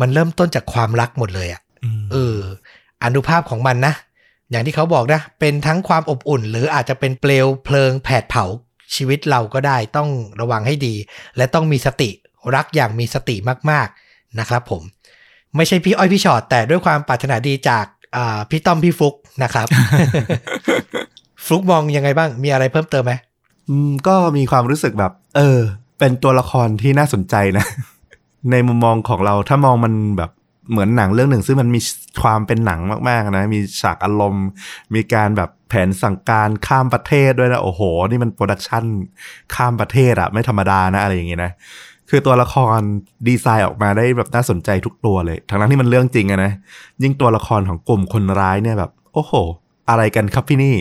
มันเริ่มต้นจากความรักหมดเลยอะมเออ อนุภาพของมันนะ อย่างที่เขาบอกนะ เป็นทั้งความอบอุ่น หรืออาจจะเป็นเปลวเพลิงแผดเผาชีวิตเราก็ได้ต้องระวังให้ดี และต้องมีสติรักอย่างมีสติมากๆนะครับผม ไม่ใช่พี่อ้อยพี่ชอตแต่ด้วยความปรารถนาดีจากพี่ต้อมพี่ฟุกนะครับฟลุกมองยังไงบ้างมีอะไรเพิ่มเติมไหมก็มีความรู้สึกแบบ เออ เป็นตัวละครที่น่าสนใจนะ ในมุมมองของเราถ้ามองมันแบบ เหมือนหนังเรื่องหนึ่ง ซึ่งมันมีความเป็นหนังมากๆนะ มีฉากอารมณ์ มีการแบบแผนสั่งการข้ามประเทศด้วยนะ โอ้โห นี่มันโปรดักชันข้ามประเทศอะไม่ธรรมดานะ อะไรอย่างงี้นะ คือตัวละครดีไซน์ออกมาได้แบบน่าสนใจทุกตัวเลย ทั้งนั้นที่มันเรื่องจริงอะนะ ยิ่งตัวละครของกลุ่มคนร้ายเนี่ยแบบ โอ้โห อะไรกันครับพี่นี่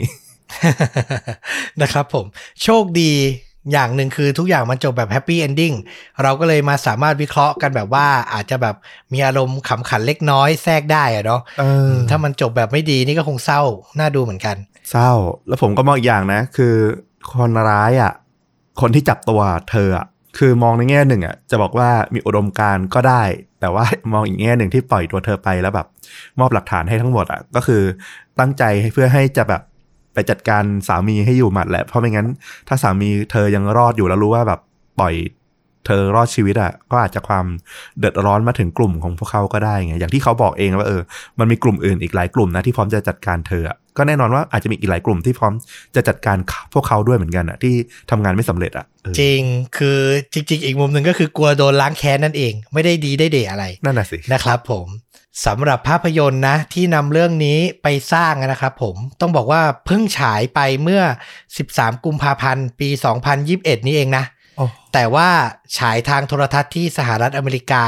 นะครับผม โชคดี อย่างหนึ่งคือทุกอย่างมันจบแบบ happy ending เราก็เลยมาสามารถวิเคราะห์กันแบบว่าอาจจะแบบมีอารมณ์ขำขันเล็กน้อยแทรกได้อะเนาะเออถ้ามันจบแบบไม่ดีนี่ก็คงเศร้าน่าดูเหมือนกัน เศร้า แล้วผมก็มองอีกอย่างนะ คือคนร้ายอะ คนที่จับตัวเธออะคือมองในแง่หนึ่งอะจะบอกว่ามีอุดมการณ์ก็ได้ แต่ว่ามองอีกแง่หนึ่งที่ปล่อยตัวเธอไปแล้วแบบ มอบหลักฐานให้ทั้งหมดอะก็คือตั้งใจให้เพื่อให้จะแบบ ไปจัดการสามีให้อยู่หมัดแหละ เพราะไม่งั้น ถ้าสามีเธอยังรอดอยู่แล้วรู้ว่าแบบปล่อยเธอรอดชีวิตอะก็อาจจะความเดือดร้อนมาถึงกลุ่มของพวกเขาก็ได้ไงอย่างที่เขาบอกเองว่าเออมันมีกลุ่มอื่นอีกหลายกลุ่มนะที่พร้อมจะจัดการเธออะก็แน่นอนว่าอาจจะมีอีกหลายกลุ่มที่พร้อมจะจัดการพวกเขาด้วยเหมือนกันอะที่ทำงานไม่สำเร็จอะเออจริงคือจริง ๆ อีกมุมหนึ่งก็คือกลัวโดนล้างแค้นนั่นเอง ไม่ได้ดีได้เดอะไรนั่นน่ะสินะครับผม สำหรับภาพยนตร์นะที่นำเรื่องนี้ไปสร้างนะครับผมต้องบอกว่าเพิ่งฉายไปเมื่อ 13 กุมภาพันธ์ ปี 2021 นี้เองนะโอ้แต่ว่าฉายทางโทรทัศน์ที่สหรัฐอเมริกา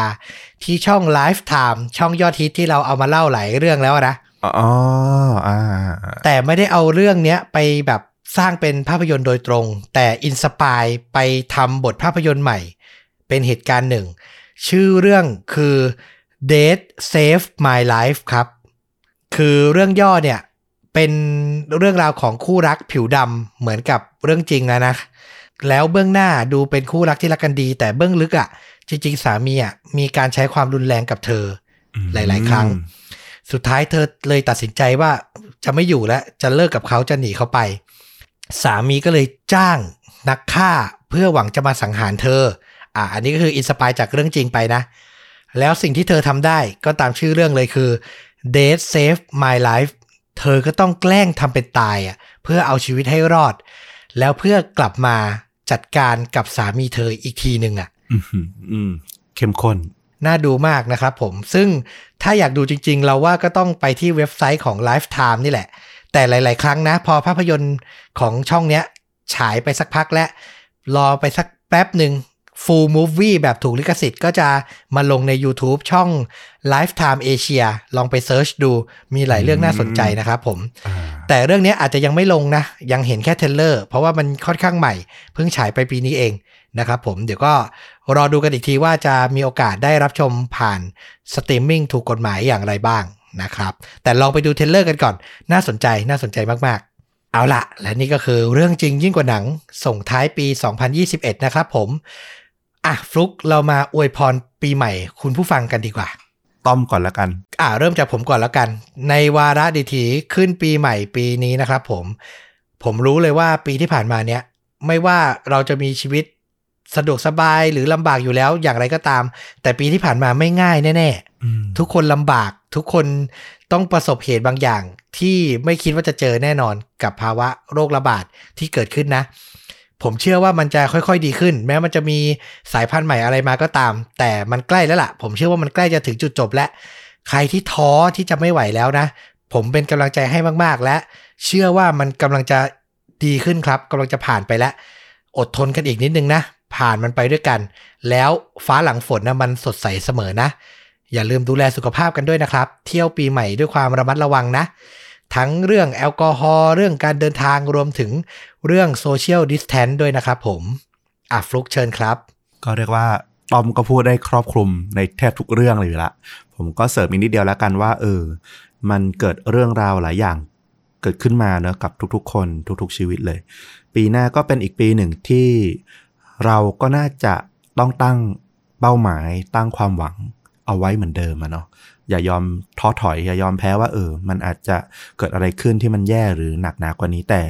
ที่ช่อง Lifetime ช่องยอดฮิตที่เราเอามาเล่าหลายเรื่องแล้วนะอ๋ออ่าแต่ไม่ได้เอาเรื่องเนี้ยไปแบบสร้างเป็นภาพยนตร์โดยตรง แต่อินสปายไปทำบทภาพยนตร์ใหม่ เป็นเหตุการณ์หนึ่ง ชื่อเรื่องคือ Dead Save My Life ครับ คือเรื่องย่อเนี่ย เป็นเรื่องราวของคู่รักผิวดำเหมือนกับเรื่องจริงนะนะ แล้วเบื้องหน้าดูเป็นคู่รักที่รักกันดี แต่เบื้องลึกอะ่ะ จริง ๆ สามีอะ่ะมีการใช้ความรุนแรงกับเธอหลาย ๆ ครั้ง สุดท้ายเธอเลยตัดสินใจว่าจะไม่อยู่แล้ว จะเลิกกับเขาจะหนีเขาไป สามีก็เลยจ้างนักฆ่าเพื่อหวังจะมาสังหารเธอ อะอันนี้ก็คืออินสปายจากเรื่องจริงไปนะ แล้วสิ่งที่เธอทำได้ก็ตามชื่อเรื่องเลยคือ Dead Save My Life เธอก็ต้องแกล้งทำเป็นตายอะเพื่อเอาชีวิตให้รอด แล้วเพื่อกลับมาจัดการกับสามีเธออีกทีหนึ่งอะอืมอืมเข้มข้น น่าดูมากนะครับผม ซึ่งถ้าอยากดูจริง ๆ เราว่าก็ต้องไปที่เว็บไซต์ของ Lifetime นี่แหละ แต่หลาย ๆ ครั้งนะ พอภาพยนตร์ของช่องเนี้ย ฉายไปสักพักและ รอไปสักแป๊บหนึ่ง full movie แบบถูกลิขสิทธิ์ก็จะมาลงใน YouTube ช่อง Lifetime Asia ลองไป search ดูมีหลายเรื่องน่าสนใจนะครับผมอ่าแต่เรื่องเนี้ยอาจจะยังไม่ลงนะ ยังเห็นแค่ trailer เพราะว่ามันค่อนข้างใหม่ เพิ่งฉายไปปีนี้เองนะครับผม เดี๋ยวก็รอดูกันอีกทีว่าจะมีโอกาสได้รับชมผ่านสตรีมมิ่งถูกกฎหมายอย่างไรบ้างนะครับ แต่ลองไปดู trailer กันก่อน น่าสนใจน่าสนใจมาก ๆเอาละและนี่ก็คือเรื่องจริงยิ่งกว่าหนังส่งท้ายปี 2021 นะครับผม อะฟลุกเรามาอวยพรปีใหม่ คุณผู้ฟังกันดีกว่า ต้อมก่อนละกัน อ่าเริ่มจากผมก่อนแล้วกัน ในวาระดิถีขึ้นปีใหม่ปีนี้นะครับผม ผมรู้เลยว่าปีที่ผ่านมาเนี้ยไม่ว่าเราจะมีชีวิตสะดวกสบายหรือลำบากอยู่แล้วอย่างไรก็ตาม แต่ปีที่ผ่านมาไม่ง่ายแน่อืมๆทุกคนลำบากทุกคนต้องประสบเหตุบางอย่างที่ไม่คิดว่าจะเจอแน่นอนกับภาวะโรคระบาดที่เกิดขึ้นนะ ผมเชื่อว่ามันจะค่อยๆดีขึ้น แม้มันจะมีสายพันธุ์ใหม่อะไรมาก็ตาม แต่มันใกล้แล้วล่ะ ผมเชื่อว่ามันใกล้จะถึงจุดจบแล้ว ใครที่ท้อที่จะไม่ไหวแล้วนะ ผมเป็นกำลังใจให้มากๆ และ เชื่อว่ามันกำลังจะดีขึ้นครับกำลังจะผ่านไปแล้ว อดทนกันอีกนิดนึงนะ ผ่านมันไปด้วยกัน แล้วฟ้าหลังฝนนะมันสดใสเสมอนะ อย่าลืมดูแลสุขภาพกันด้วยนะครับ เที่ยวปีใหม่ด้วยความระมัดระวังนะ ทั้งเรื่องแอลกอฮอล์เรื่องการเดินทางรวมถึงเรื่องโซเชียลดิสแทนด้วยนะครับผมอะฟลุกเชิญครับ ก็เรียกว่าตอมก็พูดได้ครอบคลุมในแทบทุกเรื่องเลยอยู่ละ ผมก็เสริมอีกนิดเดียวแล้วกันว่า เออ มันเกิดเรื่องราวหลายอย่างเกิดขึ้นมาเนอะกับทุกๆ คนทุกๆชีวิตเลย ปีหน้าก็เป็นอีกปีหนึ่งที่เราก็น่าจะต้องตั้งเป้าหมายตั้งความหวังเอาไว้เหมือนเดิมอะเนาะ อย่ายอมท้อถอย อย่ายอมแพ้ว่าเออ มันอาจจะเกิดอะไรขึ้นที่มันแย่หรือหนักหนากว่านี้แต่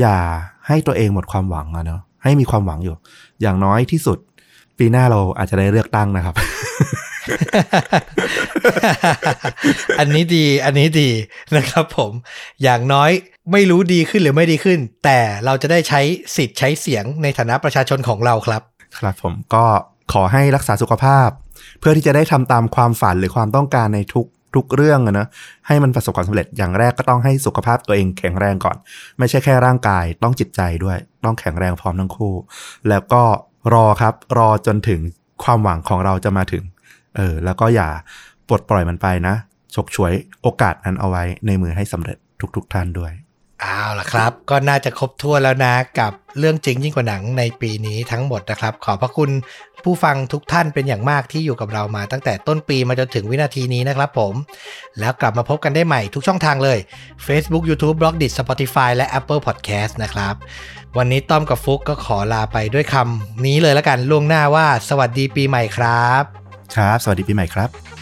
อย่าให้ตัวเองหมดความหวังอะเนาะให้มีความหวังอยู่ อย่างน้อยที่สุด ปีหน้าเราอาจจะได้เลือกตั้งนะครับ อันนี้ดีอันนี้ดีนะครับผม อย่างน้อยไม่รู้ดีขึ้นหรือไม่ดีขึ้น แต่เราจะได้ใช้สิทธิ์ใช้เสียงในฐานะประชาชนของเราครับ ครับผมก็ขอให้รักษาสุขภาพ เพื่อที่จะได้ทำตามความฝันหรือความต้องการในทุกทุกเรื่องอะนะให้มันประสบความสำเร็จอย่างแรกก็ต้องให้สุขภาพตัวเองแข็งแรงก่อน ไม่ใช่แค่ร่างกายต้องจิตใจด้วย ต้องแข็งแรงพร้อมทั้งคู่ แล้วก็รอครับรอจนถึงความหวังของเราจะมาถึงเออแล้วก็อย่าปลดปล่อยมันไปนะฉกฉวยโอกาสนั้นเอาไว้ในมือให้สำเร็จทุกๆทท่านด้วยเอาล่ะครับ ก็น่าจะครบถ้วนแล้วนะกับเรื่องจริงยิ่งกว่าหนังในปีนี้ทั้งหมดนะครับ ขอบพระคุณ ผู้ฟังทุกท่านเป็นอย่างมากที่อยู่กับเรามาตั้งแต่ต้นปีมาจนถึงวินาทีนี้นะครับผม แล้วกลับมาพบกันได้ใหม่ทุกช่องทางเลย Facebook YouTube b l o g d i t Spotify และ Apple Podcast นะครับ วันนี้ต้อมกับฟุกก็ขอลาไปด้วยคำนี้เลยละกันล่วงหน้าว่า สวัสดีปีใหม่ครับ ครับ สวัสดีปีใหม่ครับ